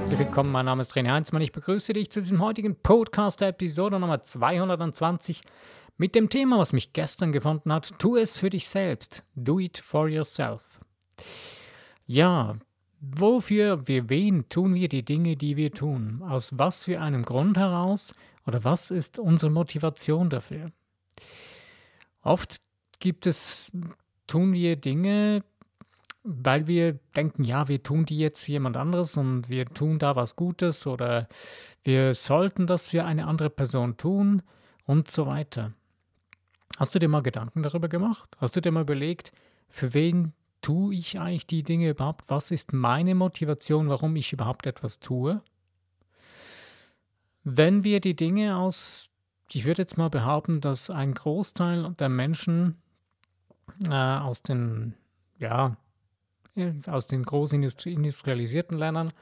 herzlich willkommen. Mein Name ist René Heinzmann. Ich begrüße dich zu diesem heutigen Podcast-Episode Nummer 220 mit dem Thema, was mich gestern gefunden hat. Tu es für dich selbst. Do it for yourself. Ja, wofür, für wen tun wir die Dinge, die wir tun? Aus was für einem Grund heraus? Oder was ist unsere Motivation dafür? Oft gibt es, tun wir Dinge, weil wir denken, ja, wir tun die jetzt für jemand anderes und wir tun da was Gutes oder wir sollten das für eine andere Person tun und so weiter. Hast du dir mal Gedanken darüber gemacht? Hast du dir mal überlegt, für wen tue ich eigentlich die Dinge überhaupt? Was ist meine Motivation, warum ich überhaupt etwas tue? Wenn wir die Dinge aus, ich würde jetzt mal behaupten, dass ein Großteil der Menschen äh, aus den ja, aus den großen industrialisierten Ländern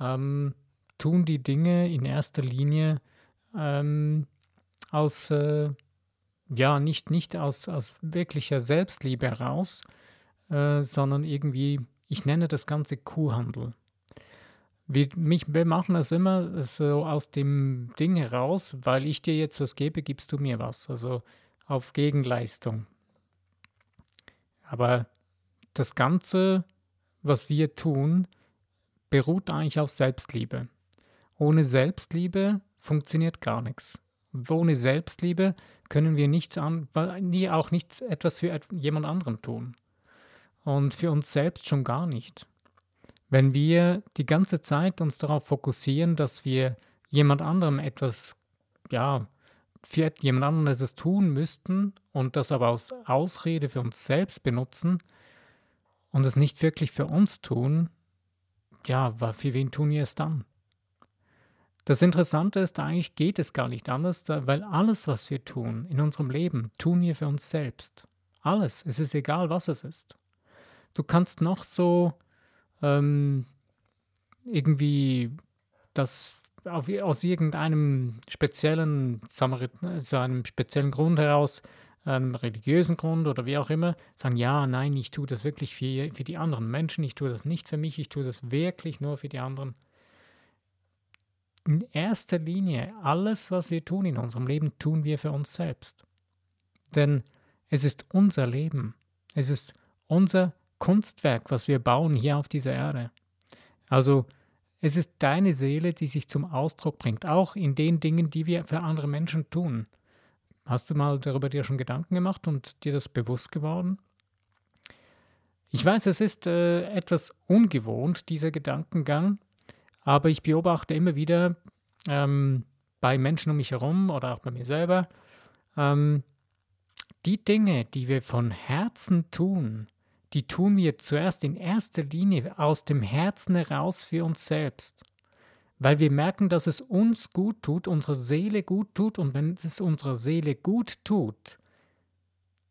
ähm, tun die Dinge in erster Linie ähm, aus, äh, ja, nicht, nicht aus, aus wirklicher Selbstliebe heraus, äh, sondern irgendwie, ich nenne das Ganze Kuhhandel. Wir, mich, wir machen das immer so aus dem Ding heraus, weil ich dir jetzt was gebe, gibst du mir was. Also auf Gegenleistung. Aber das Ganze, was wir tun, beruht eigentlich auf Selbstliebe. Ohne Selbstliebe funktioniert gar nichts. Ohne Selbstliebe können wir nichts an, nie auch nichts etwas für jemand anderen tun. Und für uns selbst schon gar nicht. Wenn wir die ganze Zeit uns darauf fokussieren, dass wir jemand anderem etwas, ja, für jemand anderen etwas tun müssten und das aber als Ausrede für uns selbst benutzen, und es nicht wirklich für uns tun, ja, für wen tun wir es dann? Das Interessante ist, eigentlich geht es gar nicht anders, weil alles, was wir tun in unserem Leben, tun wir für uns selbst. Alles. Es ist egal, was es ist. Du kannst noch so ähm, irgendwie das auf, aus irgendeinem speziellen, Samarit, also einem speziellen Grund heraus einem religiösen Grund oder wie auch immer, sagen, ja, nein, ich tue das wirklich für, für die anderen Menschen, ich tue das nicht für mich, ich tue das wirklich nur für die anderen. In erster Linie, alles, was wir tun in unserem Leben, tun wir für uns selbst. Denn es ist unser Leben, es ist unser Kunstwerk, was wir bauen hier auf dieser Erde. Also es ist deine Seele, die sich zum Ausdruck bringt, auch in den Dingen, die wir für andere Menschen tun. Hast du mal darüber dir schon Gedanken gemacht und dir das bewusst geworden? Ich weiß, es ist äh, etwas ungewohnt, dieser Gedankengang, aber ich beobachte immer wieder ähm, bei Menschen um mich herum oder auch bei mir selber, ähm, die Dinge, die wir von Herzen tun, die tun wir zuerst in erster Linie aus dem Herzen heraus für uns selbst weil wir merken, dass es uns gut tut, unsere Seele gut tut und wenn es unserer Seele gut tut,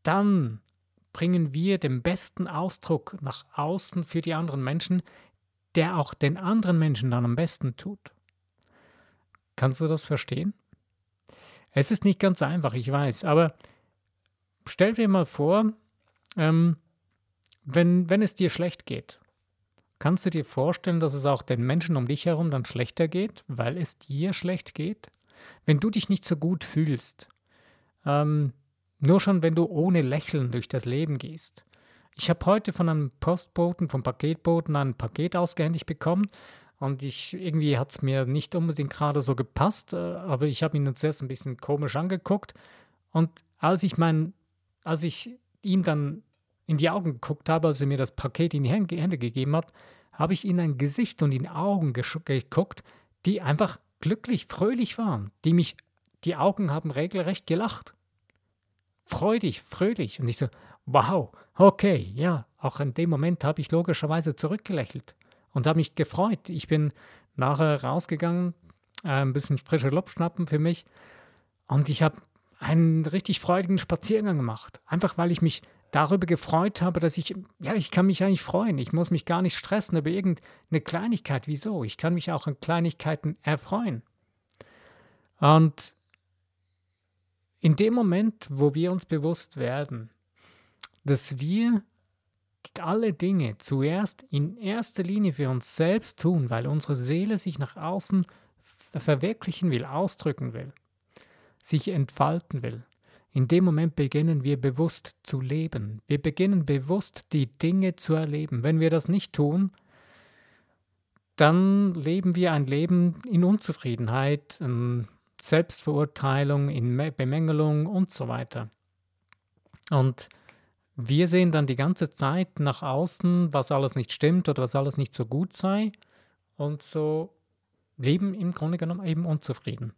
dann bringen wir den besten Ausdruck nach außen für die anderen Menschen, der auch den anderen Menschen dann am besten tut. Kannst du das verstehen? Es ist nicht ganz einfach, ich weiß, aber stell dir mal vor, ähm, wenn, wenn es dir schlecht geht, Kannst du dir vorstellen, dass es auch den Menschen um dich herum dann schlechter geht, weil es dir schlecht geht? Wenn du dich nicht so gut fühlst, ähm, nur schon wenn du ohne Lächeln durch das Leben gehst. Ich habe heute von einem Postboten, vom Paketboten ein Paket ausgehändigt bekommen und ich irgendwie hat es mir nicht unbedingt gerade so gepasst, äh, aber ich habe ihn dann zuerst ein bisschen komisch angeguckt und als ich mein, als ich ihm dann in die Augen geguckt habe, als er mir das Paket in die Hände gegeben hat, habe ich in ein Gesicht und in Augen geguckt, die einfach glücklich, fröhlich waren, die mich, die Augen haben regelrecht gelacht. Freudig, fröhlich. Und ich so, wow, okay, ja, auch in dem Moment habe ich logischerweise zurückgelächelt und habe mich gefreut. Ich bin nachher rausgegangen, äh, ein bisschen frische Luft schnappen für mich und ich habe einen richtig freudigen Spaziergang gemacht. Einfach weil ich mich darüber gefreut habe, dass ich, ja, ich kann mich eigentlich freuen. Ich muss mich gar nicht stressen über irgendeine Kleinigkeit. Wieso? Ich kann mich auch an Kleinigkeiten erfreuen. Und in dem Moment, wo wir uns bewusst werden, dass wir alle Dinge zuerst in erster Linie für uns selbst tun, weil unsere Seele sich nach außen verwirklichen will, ausdrücken will, sich entfalten will. In dem Moment beginnen wir bewusst zu leben. Wir beginnen bewusst die Dinge zu erleben. Wenn wir das nicht tun, dann leben wir ein Leben in Unzufriedenheit, in Selbstverurteilung, in Bemängelung und so weiter. Und wir sehen dann die ganze Zeit nach außen, was alles nicht stimmt oder was alles nicht so gut sei und so leben im Grunde genommen eben unzufrieden.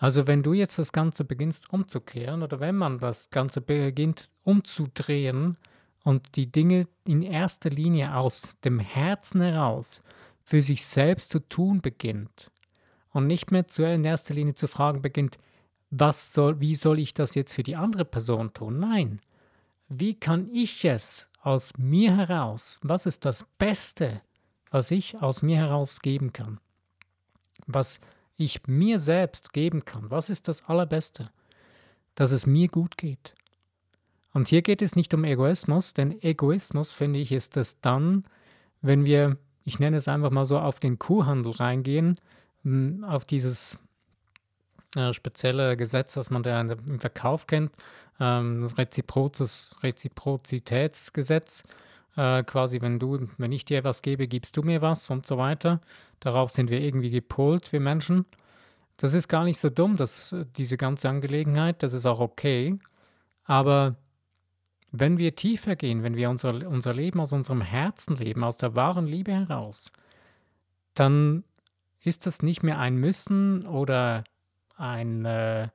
Also wenn du jetzt das Ganze beginnst umzukehren oder wenn man das Ganze beginnt umzudrehen und die Dinge in erster Linie aus dem Herzen heraus für sich selbst zu tun beginnt und nicht mehr in erster Linie zu fragen beginnt, was soll, wie soll ich das jetzt für die andere Person tun? Nein. Wie kann ich es aus mir heraus, was ist das Beste, was ich aus mir heraus geben kann? Was ich mir selbst geben kann, was ist das Allerbeste? Dass es mir gut geht. Und hier geht es nicht um Egoismus, denn Egoismus, finde ich, ist es dann, wenn wir, ich nenne es einfach mal so, auf den Kuhhandel reingehen, auf dieses äh, spezielle Gesetz, das man da im Verkauf kennt, ähm, das Reziprozitätsgesetz. Äh, quasi, wenn du, wenn ich dir was gebe, gibst du mir was und so weiter. Darauf sind wir irgendwie gepolt, wir Menschen. Das ist gar nicht so dumm, dass diese ganze Angelegenheit, das ist auch okay. Aber wenn wir tiefer gehen, wenn wir unser, unser Leben aus unserem Herzen leben, aus der wahren Liebe heraus, dann ist das nicht mehr ein Müssen oder ein, äh,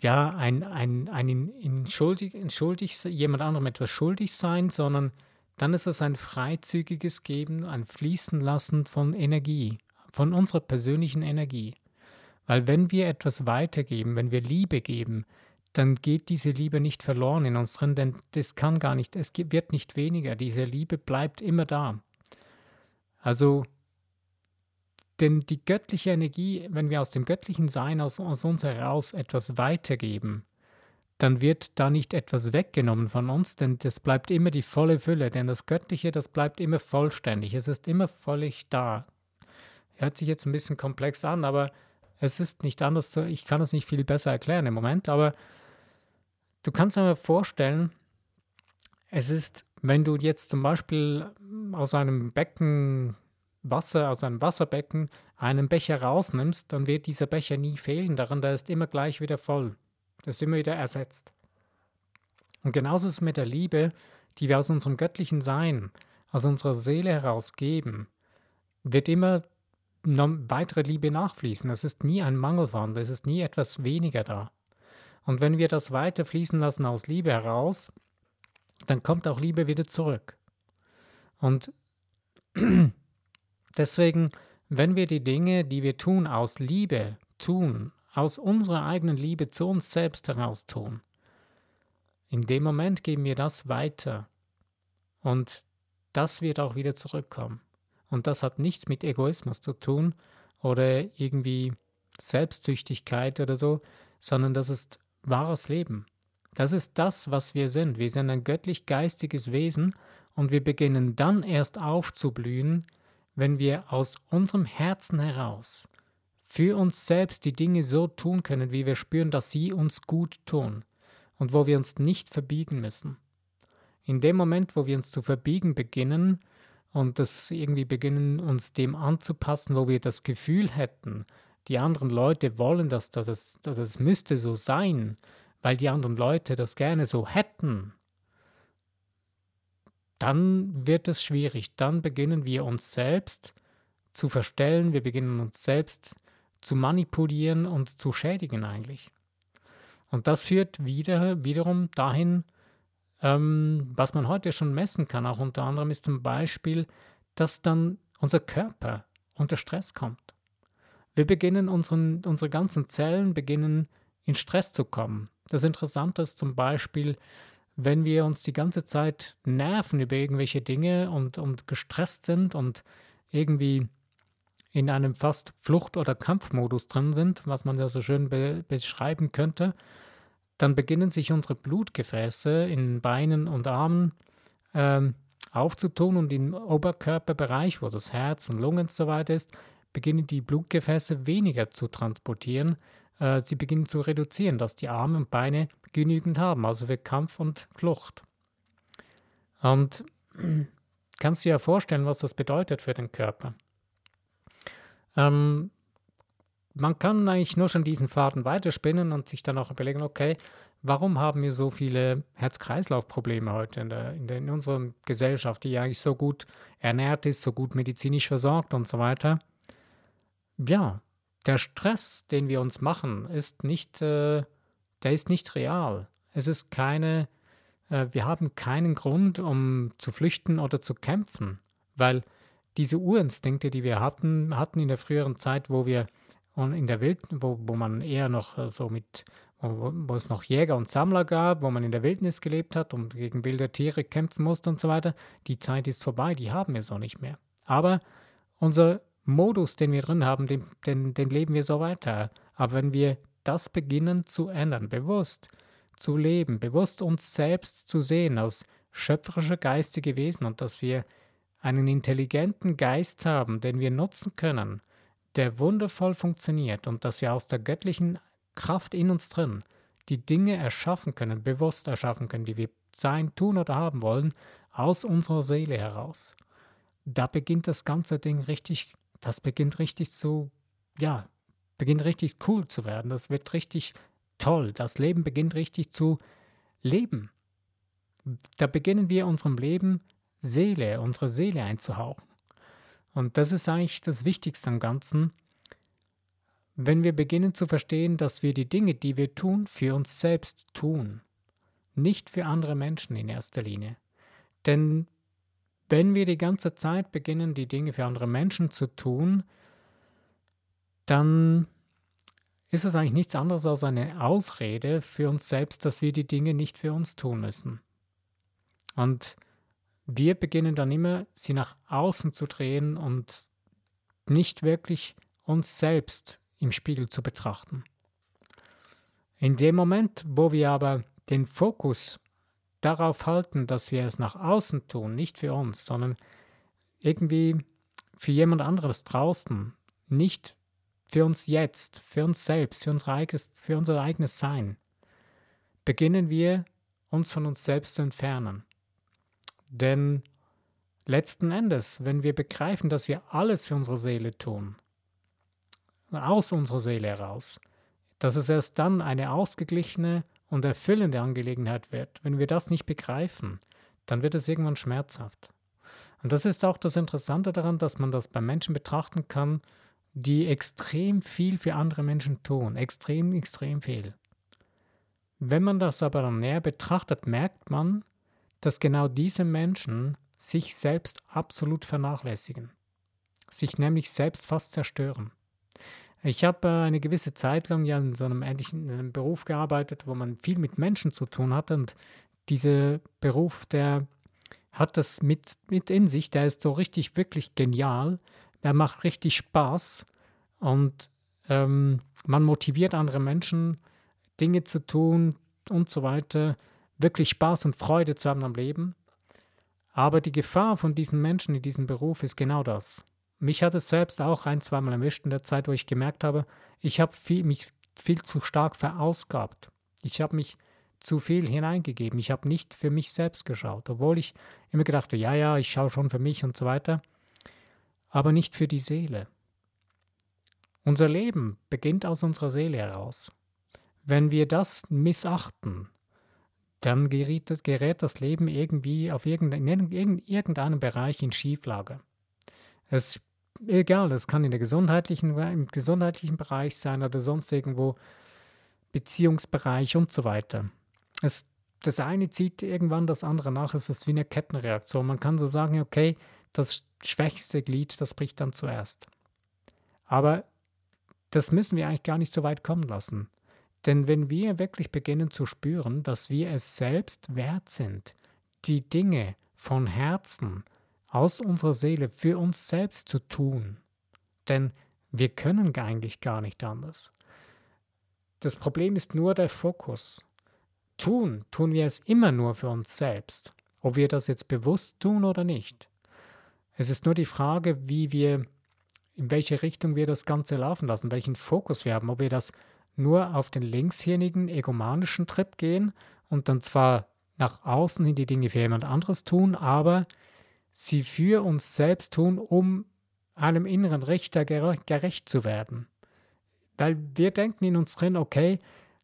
ja, ein, ein, ein in, schuldig, in jemand anderem etwas schuldig sein, sondern dann ist es ein freizügiges Geben, ein Fließen lassen von Energie, von unserer persönlichen Energie. Weil wenn wir etwas weitergeben, wenn wir Liebe geben, dann geht diese Liebe nicht verloren in uns drin, denn das kann gar nicht, es wird nicht weniger, diese Liebe bleibt immer da. Also denn die göttliche Energie, wenn wir aus dem göttlichen Sein, aus, aus uns heraus etwas weitergeben, dann wird da nicht etwas weggenommen von uns, denn das bleibt immer die volle Fülle, denn das Göttliche, das bleibt immer vollständig, es ist immer völlig da. Hört sich jetzt ein bisschen komplex an, aber es ist nicht anders, zu, ich kann es nicht viel besser erklären im Moment, aber du kannst dir vorstellen, es ist, wenn du jetzt zum Beispiel aus einem Becken Wasser aus einem Wasserbecken einen Becher rausnimmst, dann wird dieser Becher nie fehlen daran, der ist immer gleich wieder voll. Der ist immer wieder ersetzt. Und genauso ist es mit der Liebe, die wir aus unserem göttlichen Sein, aus unserer Seele heraus geben, wird immer weitere Liebe nachfließen. Es ist nie ein Mangel vorhanden, es ist nie etwas weniger da. Und wenn wir das weiter fließen lassen aus Liebe heraus, dann kommt auch Liebe wieder zurück. Und Deswegen, wenn wir die Dinge, die wir tun, aus Liebe tun, aus unserer eigenen Liebe zu uns selbst heraus tun, in dem Moment geben wir das weiter. Und das wird auch wieder zurückkommen. Und das hat nichts mit Egoismus zu tun oder irgendwie Selbstsüchtigkeit oder so, sondern das ist wahres Leben. Das ist das, was wir sind. Wir sind ein göttlich-geistiges Wesen und wir beginnen dann erst aufzublühen, wenn wir aus unserem Herzen heraus für uns selbst die Dinge so tun können, wie wir spüren, dass sie uns gut tun und wo wir uns nicht verbiegen müssen. In dem Moment, wo wir uns zu verbiegen beginnen und das irgendwie beginnen, uns dem anzupassen, wo wir das Gefühl hätten, die anderen Leute wollen das, dass es, dass es müsste so sein, weil die anderen Leute das gerne so hätten, dann wird es schwierig. Dann beginnen wir uns selbst zu verstellen, wir beginnen uns selbst zu manipulieren und zu schädigen eigentlich. Und das führt wieder, wiederum dahin, ähm, was man heute schon messen kann, auch unter anderem ist zum Beispiel, dass dann unser Körper unter Stress kommt. Wir beginnen, unseren, unsere ganzen Zellen beginnen in Stress zu kommen. Das Interessante ist zum Beispiel, wenn wir uns die ganze Zeit nerven über irgendwelche Dinge und, und gestresst sind und irgendwie in einem fast Flucht- oder Kampfmodus drin sind, was man ja so schön be beschreiben könnte, dann beginnen sich unsere Blutgefäße in Beinen und Armen ähm, aufzutun und im Oberkörperbereich, wo das Herz und Lungen und so weiter ist, beginnen die Blutgefäße weniger zu transportieren. Äh, sie beginnen zu reduzieren, dass die Arme und Beine genügend haben, also für Kampf und Flucht. Und kannst dir ja vorstellen, was das bedeutet für den Körper. Ähm, man kann eigentlich nur schon diesen Faden weiterspinnen und sich dann auch überlegen, okay, warum haben wir so viele Herz-Kreislauf-Probleme heute in, der, in, der, in unserer Gesellschaft, die eigentlich so gut ernährt ist, so gut medizinisch versorgt und so weiter? Ja, der Stress, den wir uns machen, ist nicht, äh, der ist nicht real. Es ist keine, äh, wir haben keinen Grund, um zu flüchten oder zu kämpfen, weil diese Urinstinkte, die wir hatten, hatten in der früheren Zeit, wo wir in der Wild, wo, wo man eher noch äh, so mit wo, wo, es noch Jäger und Sammler gab, wo man in der Wildnis gelebt hat und gegen wilde Tiere kämpfen musste und so weiter, die Zeit ist vorbei, die haben wir so nicht mehr. Aber unser Modus, den wir drin haben, den, den, den leben wir so weiter. Aber wenn wir das beginnen zu ändern, bewusst zu leben, bewusst uns selbst zu sehen als schöpferische geistige Wesen und dass wir einen intelligenten Geist haben, den wir nutzen können, der wundervoll funktioniert und dass wir aus der göttlichen Kraft in uns drin die Dinge erschaffen können, bewusst erschaffen können, die wir sein, tun oder haben wollen, aus unserer Seele heraus. Da beginnt das ganze Ding richtig, das beginnt richtig zu, ja, beginnt richtig cool zu werden. Das wird richtig toll. Das Leben beginnt richtig zu leben. Da beginnen wir unserem Leben Seele, unsere Seele einzuhauchen. Und das ist eigentlich das Wichtigste am Ganzen, wenn wir beginnen zu verstehen, dass wir die Dinge, die wir tun, für uns selbst tun, nicht für andere Menschen in erster Linie. Denn wenn wir die ganze Zeit beginnen, die Dinge für andere Menschen zu tun, dann ist es eigentlich nichts anderes als eine Ausrede für uns selbst, dass wir die Dinge nicht für uns tun müssen. Und wir beginnen dann immer, sie nach außen zu drehen und nicht wirklich uns selbst im Spiegel zu betrachten. In dem Moment, wo wir aber den Fokus darauf halten, dass wir es nach außen tun, nicht für uns, sondern irgendwie für jemand anderes draußen, nicht für uns jetzt, für uns selbst, für unser eigenes, für unser eigenes Sein, beginnen wir uns von uns selbst zu entfernen. Denn letzten Endes, wenn wir begreifen, dass wir alles für unsere Seele tun, aus unserer Seele heraus, dass es erst dann eine ausgeglichene und erfüllende Angelegenheit wird. Wenn wir das nicht begreifen, dann wird es irgendwann schmerzhaft. Und das ist auch das Interessante daran, dass man das bei Menschen betrachten kann, die extrem viel für andere Menschen tun. Extrem, extrem viel. Wenn man das aber dann näher betrachtet, merkt man, dass genau diese Menschen sich selbst absolut vernachlässigen. Sich nämlich selbst fast zerstören. Ich habe äh, eine gewisse Zeit lang ja in so einem ähnlichen einem Beruf gearbeitet, wo man viel mit Menschen zu tun hatte und dieser Beruf, der hat das mit, mit in sich, der ist so richtig, wirklich genial, der macht richtig Spaß und ähm, man motiviert andere Menschen, Dinge zu tun und so weiter, wirklich Spaß und Freude zu haben am Leben. Aber die Gefahr von diesen Menschen in diesem Beruf ist genau das. Mich hat es selbst auch ein, zweimal erwischt in der Zeit, wo ich gemerkt habe, ich habe mich viel zu stark verausgabt. Ich habe mich zu viel hineingegeben. Ich habe nicht für mich selbst geschaut, obwohl ich immer gedacht habe, ja, ja, ich schaue schon für mich und so weiter, aber nicht für die Seele. Unser Leben beginnt aus unserer Seele heraus. Wenn wir das missachten, dann gerät, gerät das Leben irgendwie auf irgendein, in irgendeinem Bereich in Schieflage. Es egal, das kann in der gesundheitlichen, im gesundheitlichen Bereich sein oder sonst irgendwo, Beziehungsbereich und so weiter. Es, das eine zieht irgendwann das andere nach, es ist wie eine Kettenreaktion. Man kann so sagen, okay, das schwächste Glied, das bricht dann zuerst. Aber das müssen wir eigentlich gar nicht so weit kommen lassen. Denn wenn wir wirklich beginnen zu spüren, dass wir es selbst wert sind, die Dinge von Herzen aus unserer Seele für uns selbst zu tun. Denn wir können eigentlich gar nicht anders. Das Problem ist nur der Fokus. tun, tun wir es immer nur für uns selbst, ob wir das jetzt bewusst tun oder nicht. Es ist nur die Frage, wie wir, in welche Richtung wir das Ganze laufen lassen, welchen Fokus wir haben, ob wir das nur auf den linkshirnigen, egomanischen Trip gehen und dann zwar nach außen hin die Dinge für jemand anderes tun, aber sie für uns selbst tun, um einem inneren Richter gerecht zu werden. Weil wir denken in uns drin, okay,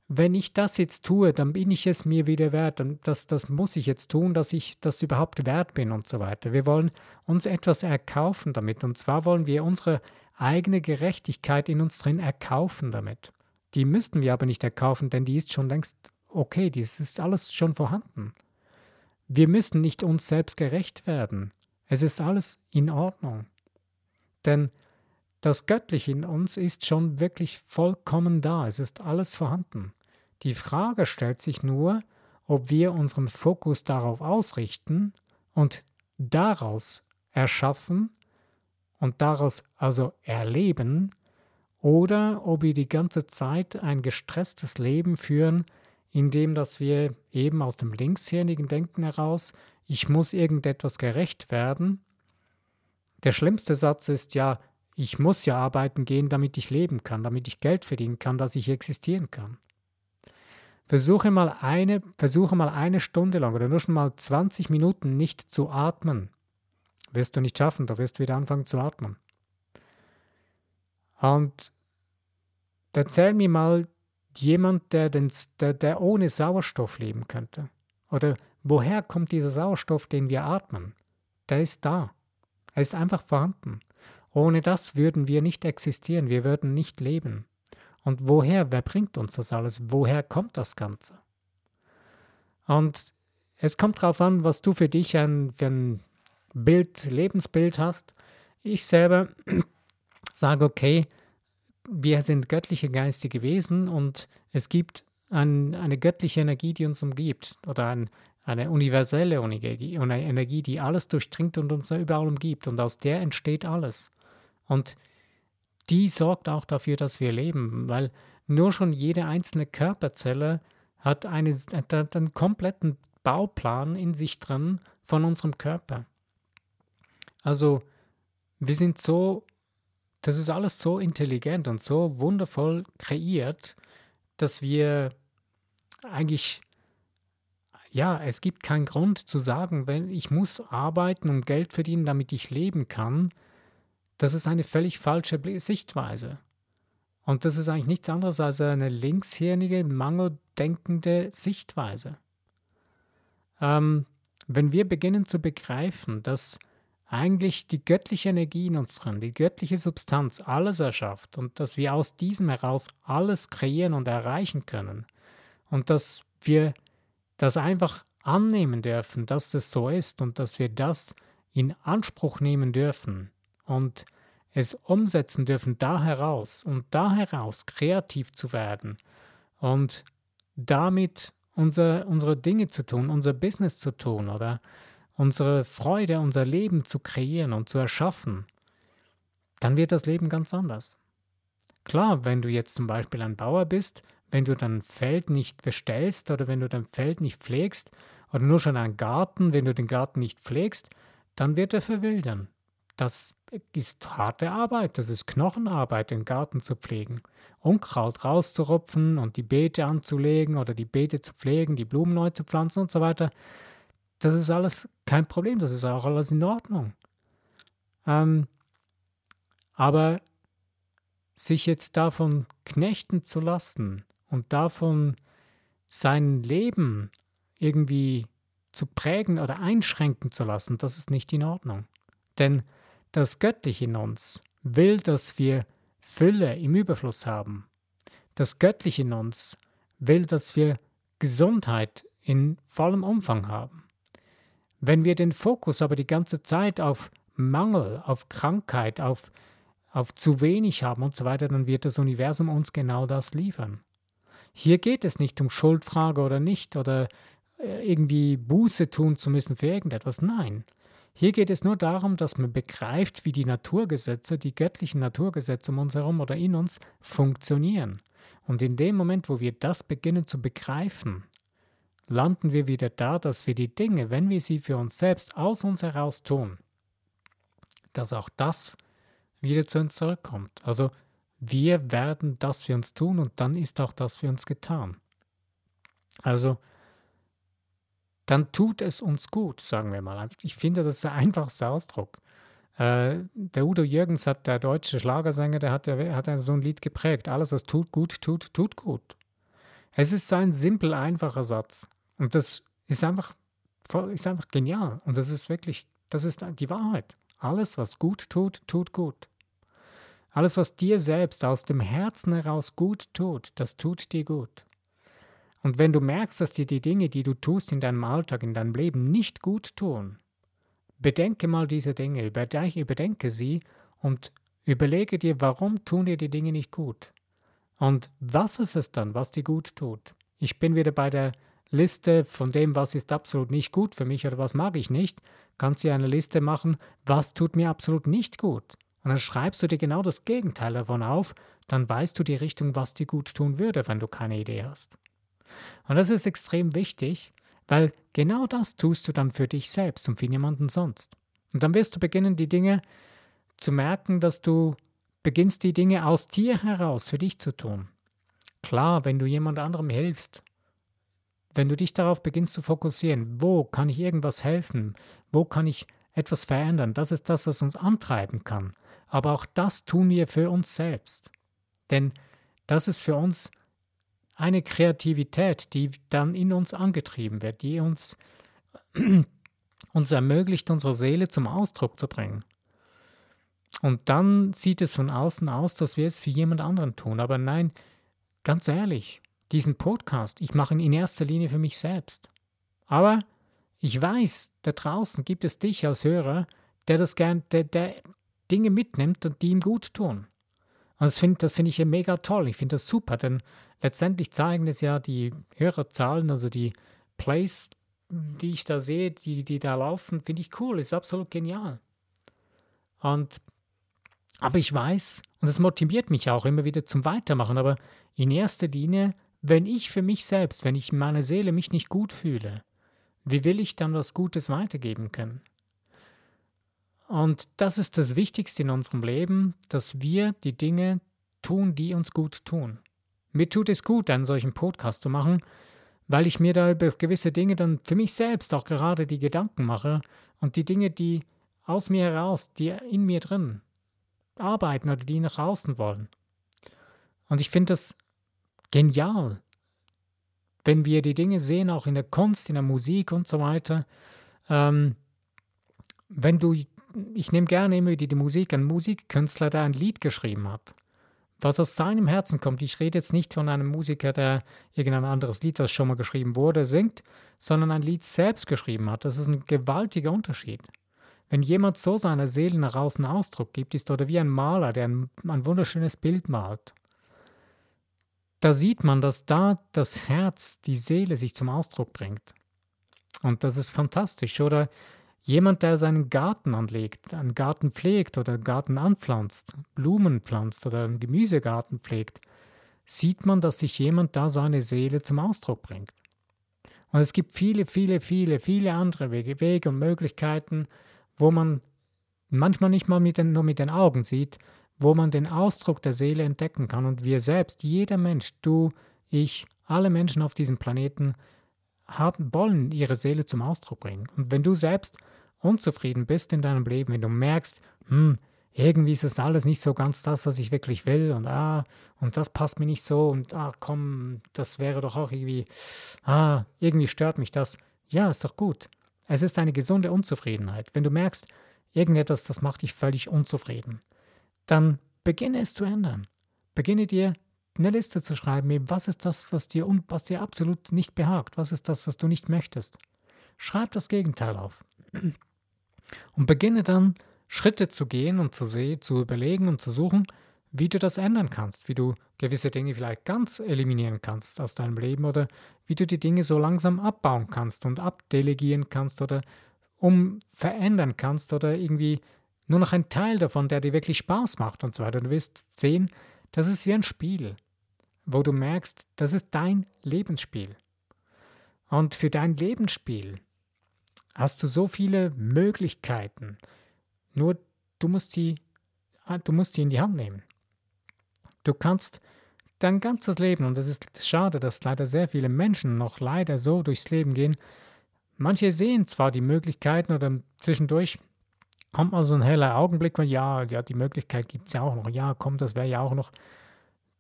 wenn ich das jetzt tue, dann bin ich es mir wieder wert. Das, das muss ich jetzt tun, dass ich das überhaupt wert bin und so weiter. Wir wollen uns etwas erkaufen damit. Und zwar wollen wir unsere eigene Gerechtigkeit in uns drin erkaufen damit. Die müssten wir aber nicht erkaufen, denn die ist schon längst okay, dies ist alles schon vorhanden. Wir müssen nicht uns selbst gerecht werden. Es ist alles in Ordnung. Denn das Göttliche in uns ist schon wirklich vollkommen da. Es ist alles vorhanden. Die Frage stellt sich nur, ob wir unseren Fokus darauf ausrichten und daraus erschaffen und daraus also erleben, oder ob wir die ganze Zeit ein gestresstes Leben führen, indem dass wir eben aus dem linkshirnigen Denken heraus, ich muss irgendetwas gerecht werden. Der schlimmste Satz ist ja, ich muss ja arbeiten gehen, damit ich leben kann, damit ich Geld verdienen kann, dass ich existieren kann. Versuche mal eine, versuche mal eine Stunde lang oder nur schon mal 20 Minuten nicht zu atmen. Wirst du nicht schaffen, du wirst wieder anfangen zu atmen. Und erzähl mir mal jemand, der, den, der, der ohne Sauerstoff leben könnte. Oder woher kommt dieser Sauerstoff, den wir atmen? Der ist da. Er ist einfach vorhanden. Ohne das würden wir nicht existieren, wir würden nicht leben. Und woher, wer bringt uns das alles? Woher kommt das Ganze? Und es kommt darauf an, was du für dich ein, für ein Bild, Lebensbild hast. Ich selber sage, okay, wir sind göttliche geistige Wesen und es gibt ein, eine göttliche Energie, die uns umgibt oder ein, eine universelle Energie, Energie, die alles durchdringt und uns überall umgibt und aus der entsteht alles. Und die sorgt auch dafür, dass wir leben, weil nur schon jede einzelne Körperzelle hat, eine, hat einen kompletten Bauplan in sich drin von unserem Körper. Also wir sind so, das ist alles so intelligent und so wundervoll kreiert, dass wir eigentlich, ja, es gibt keinen Grund zu sagen, wenn ich muss arbeiten und Geld verdienen, damit ich leben kann, das ist eine völlig falsche Sichtweise. Und das ist eigentlich nichts anderes als eine linkshirnige, mangeldenkende Sichtweise. Ähm, wenn wir beginnen zu begreifen, dass eigentlich die göttliche Energie in uns drin, die göttliche Substanz alles erschafft und dass wir aus diesem heraus alles kreieren und erreichen können und dass wir das einfach annehmen dürfen, dass das so ist und dass wir das in Anspruch nehmen dürfen, und es umsetzen dürfen da heraus und da heraus kreativ zu werden und damit unser, unsere Dinge zu tun, unser Business zu tun oder unsere Freude, unser Leben zu kreieren und zu erschaffen, dann wird das Leben ganz anders. Klar, wenn du jetzt zum Beispiel ein Bauer bist, wenn du dein Feld nicht bestellst oder wenn du dein Feld nicht pflegst oder nur schon einen Garten, wenn du den Garten nicht pflegst, dann wird er verwildern. Das ist harte Arbeit, das ist Knochenarbeit, den Garten zu pflegen. Unkraut rauszurupfen und die Beete anzulegen oder die Beete zu pflegen, die Blumen neu zu pflanzen und so weiter. Das ist alles kein Problem, das ist auch alles in Ordnung. Ähm, aber sich jetzt davon knechten zu lassen und davon sein Leben irgendwie zu prägen oder einschränken zu lassen, das ist nicht in Ordnung. Denn das Göttliche in uns will, dass wir Fülle im Überfluss haben. Das Göttliche in uns will, dass wir Gesundheit in vollem Umfang haben. Wenn wir den Fokus aber die ganze Zeit auf Mangel, auf Krankheit, auf, auf zu wenig haben und so weiter, dann wird das Universum uns genau das liefern. Hier geht es nicht um Schuldfrage oder nicht oder äh, irgendwie Buße tun zu müssen für irgendetwas. Nein, hier geht es nur darum, dass man begreift, wie die Naturgesetze, die göttlichen Naturgesetze um uns herum oder in uns funktionieren. Und in dem Moment, wo wir das beginnen zu begreifen, landen wir wieder da, dass wir die Dinge, wenn wir sie für uns selbst aus uns heraus tun, dass auch das wieder zu uns zurückkommt. Also wir werden das für uns tun und dann ist auch das für uns getan. Also dann tut es uns gut, sagen wir mal. Ich finde, das ist der einfachste Ausdruck. Äh, der Udo Jürgens hat, der deutsche Schlagersänger, der hat, der hat so ein Lied geprägt. Alles, was tut gut, tut, tut gut. Es ist so ein simpel einfacher Satz. Und das ist einfach, ist einfach genial. Und das ist wirklich, das ist die Wahrheit. Alles, was gut tut, tut gut. Alles, was dir selbst aus dem Herzen heraus gut tut, das tut dir gut. Und wenn du merkst, dass dir die Dinge, die du tust in deinem Alltag, in deinem Leben nicht gut tun, bedenke mal diese Dinge, überdenke sie und überlege dir, warum tun dir die Dinge nicht gut. Und was ist es dann, was dir gut tut? Ich bin wieder bei der Liste von dem, was ist absolut nicht gut für mich oder was mag ich nicht. Kannst du eine Liste machen, was tut mir absolut nicht gut. Und dann schreibst du dir genau das Gegenteil davon auf, dann weißt du die Richtung, was dir gut tun würde, wenn du keine Idee hast. Und das ist extrem wichtig, weil genau das tust du dann für dich selbst und für niemanden sonst. Und dann wirst du beginnen, die Dinge zu merken, dass du beginnst, die Dinge aus dir heraus für dich zu tun. Klar, wenn du jemand anderem hilfst, wenn du dich darauf beginnst zu fokussieren, wo kann ich irgendwas helfen, wo kann ich etwas verändern, das ist das, was uns antreiben kann. Aber auch das tun wir für uns selbst. Denn das ist für uns eine Kreativität, die dann in uns angetrieben wird, die uns, uns ermöglicht, unsere Seele zum Ausdruck zu bringen. Und dann sieht es von außen aus, dass wir es für jemand anderen tun. Aber nein, ganz ehrlich, diesen Podcast, ich mache ihn in erster Linie für mich selbst. Aber ich weiß, da draußen gibt es dich als Hörer, der das gern, der, der Dinge mitnimmt und die ihm gut tun. Und das finde find ich ja mega toll. Ich finde das super, denn letztendlich zeigen es ja die Hörerzahlen, also die Plays, die ich da sehe, die, die da laufen, finde ich cool, ist absolut genial. Und aber ich weiß, und das motiviert mich auch immer wieder zum Weitermachen, aber in erster Linie, wenn ich für mich selbst, wenn ich in meiner Seele mich nicht gut fühle, wie will ich dann was Gutes weitergeben können? Und das ist das Wichtigste in unserem Leben, dass wir die Dinge tun, die uns gut tun. Mir tut es gut, einen solchen Podcast zu machen, weil ich mir da über gewisse Dinge dann für mich selbst auch gerade die Gedanken mache und die Dinge, die aus mir heraus, die in mir drin arbeiten oder die nach außen wollen. Und ich finde das genial, wenn wir die Dinge sehen, auch in der Kunst, in der Musik und so weiter. Ähm, wenn du ich nehme gerne immer die, die Musik, ein Musikkünstler, der ein Lied geschrieben hat. Was aus seinem Herzen kommt. Ich rede jetzt nicht von einem Musiker, der irgendein anderes Lied, was schon mal geschrieben wurde, singt, sondern ein Lied selbst geschrieben hat. Das ist ein gewaltiger Unterschied. Wenn jemand so seiner Seele nach außen Ausdruck gibt, ist oder wie ein Maler, der ein, ein wunderschönes Bild malt. Da sieht man, dass da das Herz, die Seele sich zum Ausdruck bringt. Und das ist fantastisch. Oder Jemand, der seinen Garten anlegt, einen Garten pflegt oder einen Garten anpflanzt, Blumen pflanzt oder einen Gemüsegarten pflegt, sieht man, dass sich jemand da seine Seele zum Ausdruck bringt. Und es gibt viele, viele, viele, viele andere Wege, Wege und Möglichkeiten, wo man manchmal nicht mal mit den, nur mit den Augen sieht, wo man den Ausdruck der Seele entdecken kann. Und wir selbst, jeder Mensch, du, ich, alle Menschen auf diesem Planeten, haben, wollen ihre Seele zum Ausdruck bringen. Und wenn du selbst unzufrieden bist in deinem Leben, wenn du merkst, hm, irgendwie ist das alles nicht so ganz das, was ich wirklich will und ah, und das passt mir nicht so und ah, komm, das wäre doch auch irgendwie, ah, irgendwie stört mich das. Ja, ist doch gut. Es ist eine gesunde Unzufriedenheit. Wenn du merkst, irgendetwas, das macht dich völlig unzufrieden, dann beginne es zu ändern. Beginne dir eine Liste zu schreiben, eben, was ist das, was dir, was dir absolut nicht behagt, was ist das, was du nicht möchtest. Schreib das Gegenteil auf. Und beginne dann Schritte zu gehen und zu sehen, zu überlegen und zu suchen, wie du das ändern kannst, wie du gewisse Dinge vielleicht ganz eliminieren kannst aus deinem Leben oder wie du die Dinge so langsam abbauen kannst und abdelegieren kannst oder um verändern kannst oder irgendwie nur noch ein Teil davon, der dir wirklich Spaß macht und so weiter. Du wirst sehen, das ist wie ein Spiel, wo du merkst, das ist dein Lebensspiel. Und für dein Lebensspiel hast du so viele Möglichkeiten. Nur du musst sie, du musst sie in die Hand nehmen. Du kannst dein ganzes Leben, und es ist schade, dass leider sehr viele Menschen noch leider so durchs Leben gehen, manche sehen zwar die Möglichkeiten oder zwischendurch kommt mal so ein heller Augenblick, weil ja, ja, die Möglichkeit gibt es ja auch noch, ja, komm, das wäre ja auch noch.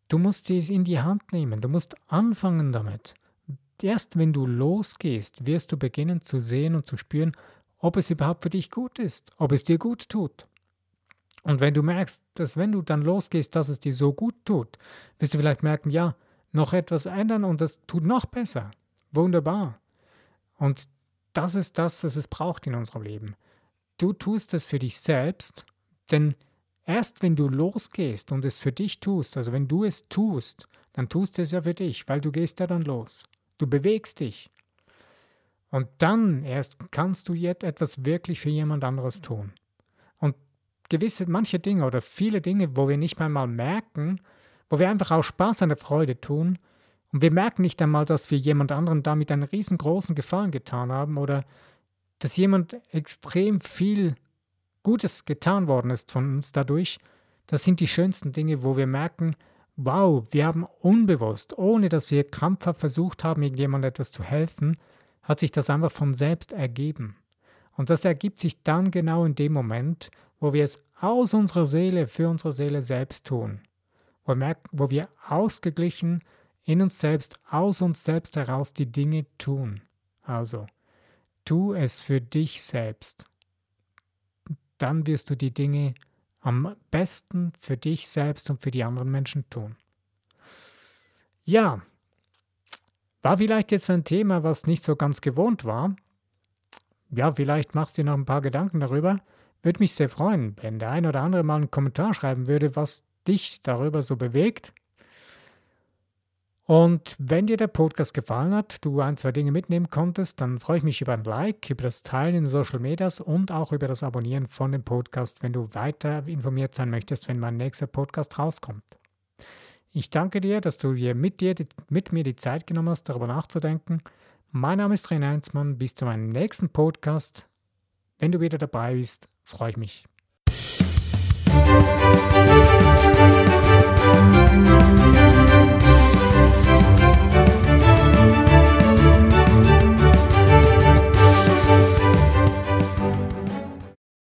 Du musst sie in die Hand nehmen, du musst anfangen damit. Erst wenn du losgehst, wirst du beginnen zu sehen und zu spüren, ob es überhaupt für dich gut ist, ob es dir gut tut. Und wenn du merkst, dass wenn du dann losgehst, dass es dir so gut tut, wirst du vielleicht merken, ja, noch etwas ändern und das tut noch besser. Wunderbar. Und das ist das, was es braucht in unserem Leben. Du tust es für dich selbst, denn erst wenn du losgehst und es für dich tust, also wenn du es tust, dann tust du es ja für dich, weil du gehst ja dann los. Du bewegst dich. Und dann erst kannst du jetzt etwas wirklich für jemand anderes tun. Und gewisse, manche Dinge oder viele Dinge, wo wir nicht einmal merken, wo wir einfach auch Spaß an der Freude tun, und wir merken nicht einmal, dass wir jemand anderen damit einen riesengroßen Gefallen getan haben oder dass jemand extrem viel Gutes getan worden ist von uns dadurch. Das sind die schönsten Dinge, wo wir merken, wow, wir haben unbewusst, ohne dass wir krampfhaft versucht haben, irgendjemandem etwas zu helfen, hat sich das einfach von selbst ergeben. Und das ergibt sich dann genau in dem Moment, wo wir es aus unserer Seele für unsere Seele selbst tun, wo wir, merken, wo wir ausgeglichen in uns selbst, aus uns selbst heraus die Dinge tun. Also, tu es für dich selbst. Dann wirst du die Dinge am besten für dich selbst und für die anderen Menschen tun. Ja, war vielleicht jetzt ein Thema, was nicht so ganz gewohnt war. Ja, vielleicht machst du dir noch ein paar Gedanken darüber. Würde mich sehr freuen, wenn der ein oder andere mal einen Kommentar schreiben würde, was dich darüber so bewegt. Und wenn dir der Podcast gefallen hat, du ein, zwei Dinge mitnehmen konntest, dann freue ich mich über ein Like, über das Teilen in den Social Medias und auch über das Abonnieren von dem Podcast, wenn du weiter informiert sein möchtest, wenn mein nächster Podcast rauskommt. Ich danke dir, dass du dir mit, dir, mit mir die Zeit genommen hast, darüber nachzudenken. Mein Name ist René Heinzmann. Bis zu meinem nächsten Podcast. Wenn du wieder dabei bist, freue ich mich.